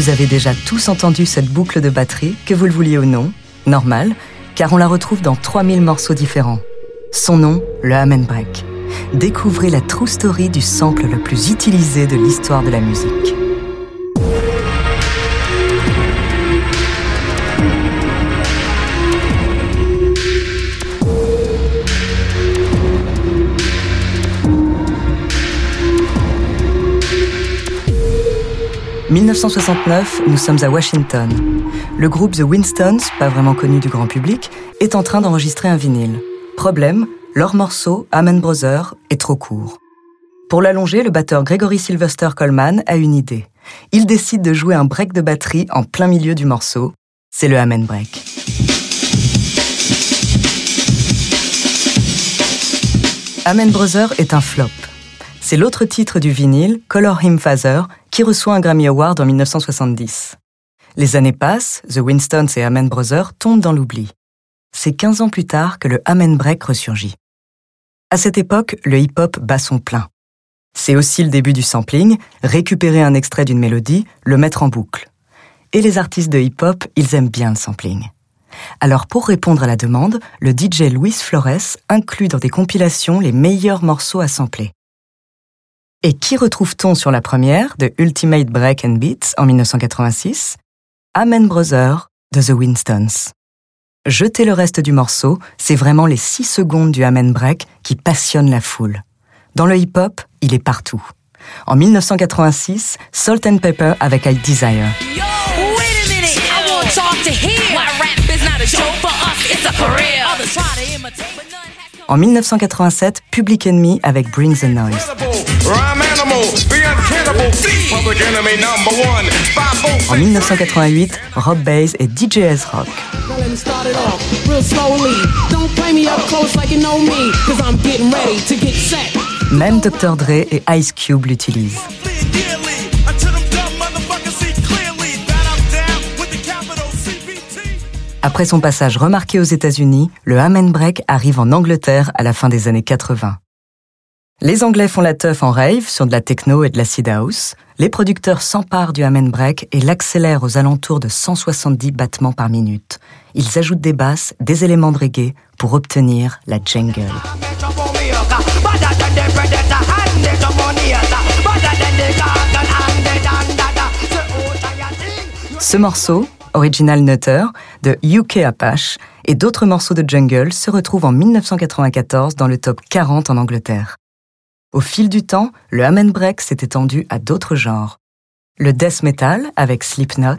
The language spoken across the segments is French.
Vous avez déjà tous entendu cette boucle de batterie, que vous le vouliez ou non, normal, car on la retrouve dans 3000 morceaux différents. Son nom, le Amen Break. Découvrez la true story du sample le plus utilisé de l'histoire de la musique. 1969, nous sommes à Washington. Le groupe The Winstons, pas vraiment connu du grand public, est en train d'enregistrer un vinyle. Problème, leur morceau, Amen Brother, est trop court. Pour l'allonger, le batteur Gregory Sylvester Coleman a une idée. Il décide de jouer un break de batterie en plein milieu du morceau. C'est le Amen Break. Amen Brother est un flop. C'est l'autre titre du vinyle, Color Him Father, qui reçoit un Grammy Award en 1970. Les années passent, The Winstons et Amen Brothers tombent dans l'oubli. C'est 15 ans plus tard que le Amen Break ressurgit. À cette époque, le hip-hop bat son plein. C'est aussi le début du sampling, récupérer un extrait d'une mélodie, le mettre en boucle. Et les artistes de hip-hop, ils aiment bien le sampling. Alors pour répondre à la demande, le DJ Luis Flores inclut dans des compilations les meilleurs morceaux à sampler. Et qui retrouve-t-on sur la première de Ultimate Break and Beats en 1986 Amen Brother de The Winstons. Jetez le reste du morceau, c'est vraiment les 6 secondes du Amen Break qui passionnent la foule. Dans le hip-hop, il est partout. En 1986, Salt and Pepper avec I Desire. En 1987, Public Enemy avec Bring the Noise. En 1988, Rob Bass et DJS Rock. Même Dr. Dre et Ice Cube l'utilisent. Après son passage remarqué aux États-Unis, le Amen Break arrive en Angleterre à la fin des années 80. Les Anglais font la teuf en rave sur de la techno et de l'acid house. Les producteurs s'emparent du Amen Break et l'accélèrent aux alentours de 170 battements par minute. Ils ajoutent des basses, des éléments de reggae pour obtenir la jungle. Ce morceau, Original Nutter, de UK Apache, et d'autres morceaux de jungle se retrouvent en 1994 dans le top 40 en Angleterre. Au fil du temps, le Amen Break s'est étendu à d'autres genres. Le death metal avec Slipknot,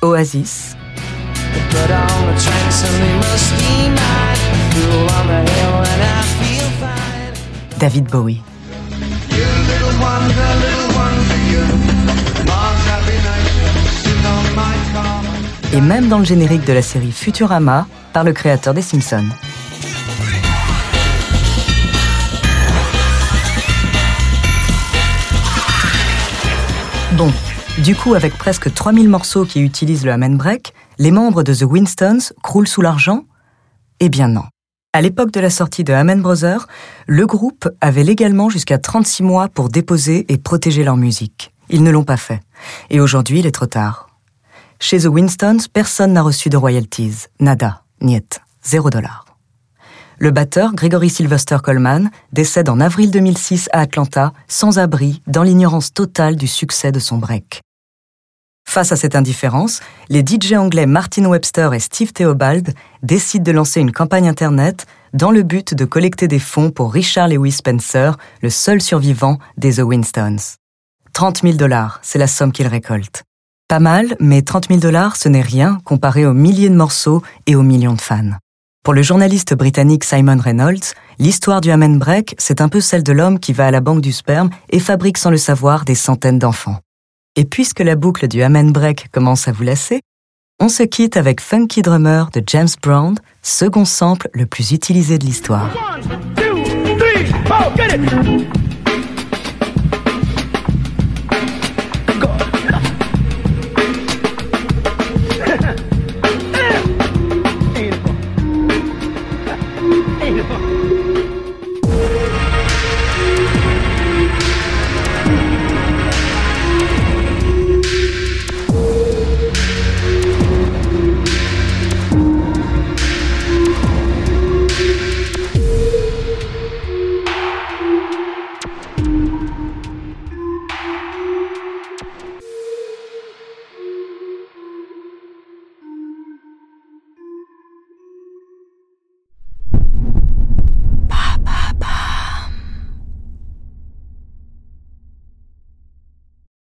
Oasis, David Bowie. Et même dans le générique de la série Futurama par le créateur des Simpsons. Bon, du coup, avec presque 3000 morceaux qui utilisent le Amen Break, les membres de The Winstons croulent sous l'argent? Eh bien non. À l'époque de la sortie de Amen Brothers, le groupe avait légalement jusqu'à 36 mois pour déposer et protéger leur musique. Ils ne l'ont pas fait. Et aujourd'hui, il est trop tard. Chez The Winstons, personne n'a reçu de royalties. Nada, niet, zéro dollar. Le batteur, Gregory Sylvester Coleman, décède en avril 2006 à Atlanta, sans abri, dans l'ignorance totale du succès de son break. Face à cette indifférence, les DJ anglais Martin Webster et Steve Theobald décident de lancer une campagne Internet dans le but de collecter des fonds pour Richard Lewis Spencer, le seul survivant des The Winstons. 30 000 dollars, c'est la somme qu'ils récoltent. Pas mal, mais 30 000 dollars, ce n'est rien comparé aux milliers de morceaux et aux millions de fans. Pour le journaliste britannique Simon Reynolds, l'histoire du Amen Break, c'est un peu celle de l'homme qui va à la banque du sperme et fabrique sans le savoir des centaines d'enfants. Et puisque la boucle du Amen Break commence à vous lasser, on se quitte avec Funky Drummer de James Brown, second sample le plus utilisé de l'histoire.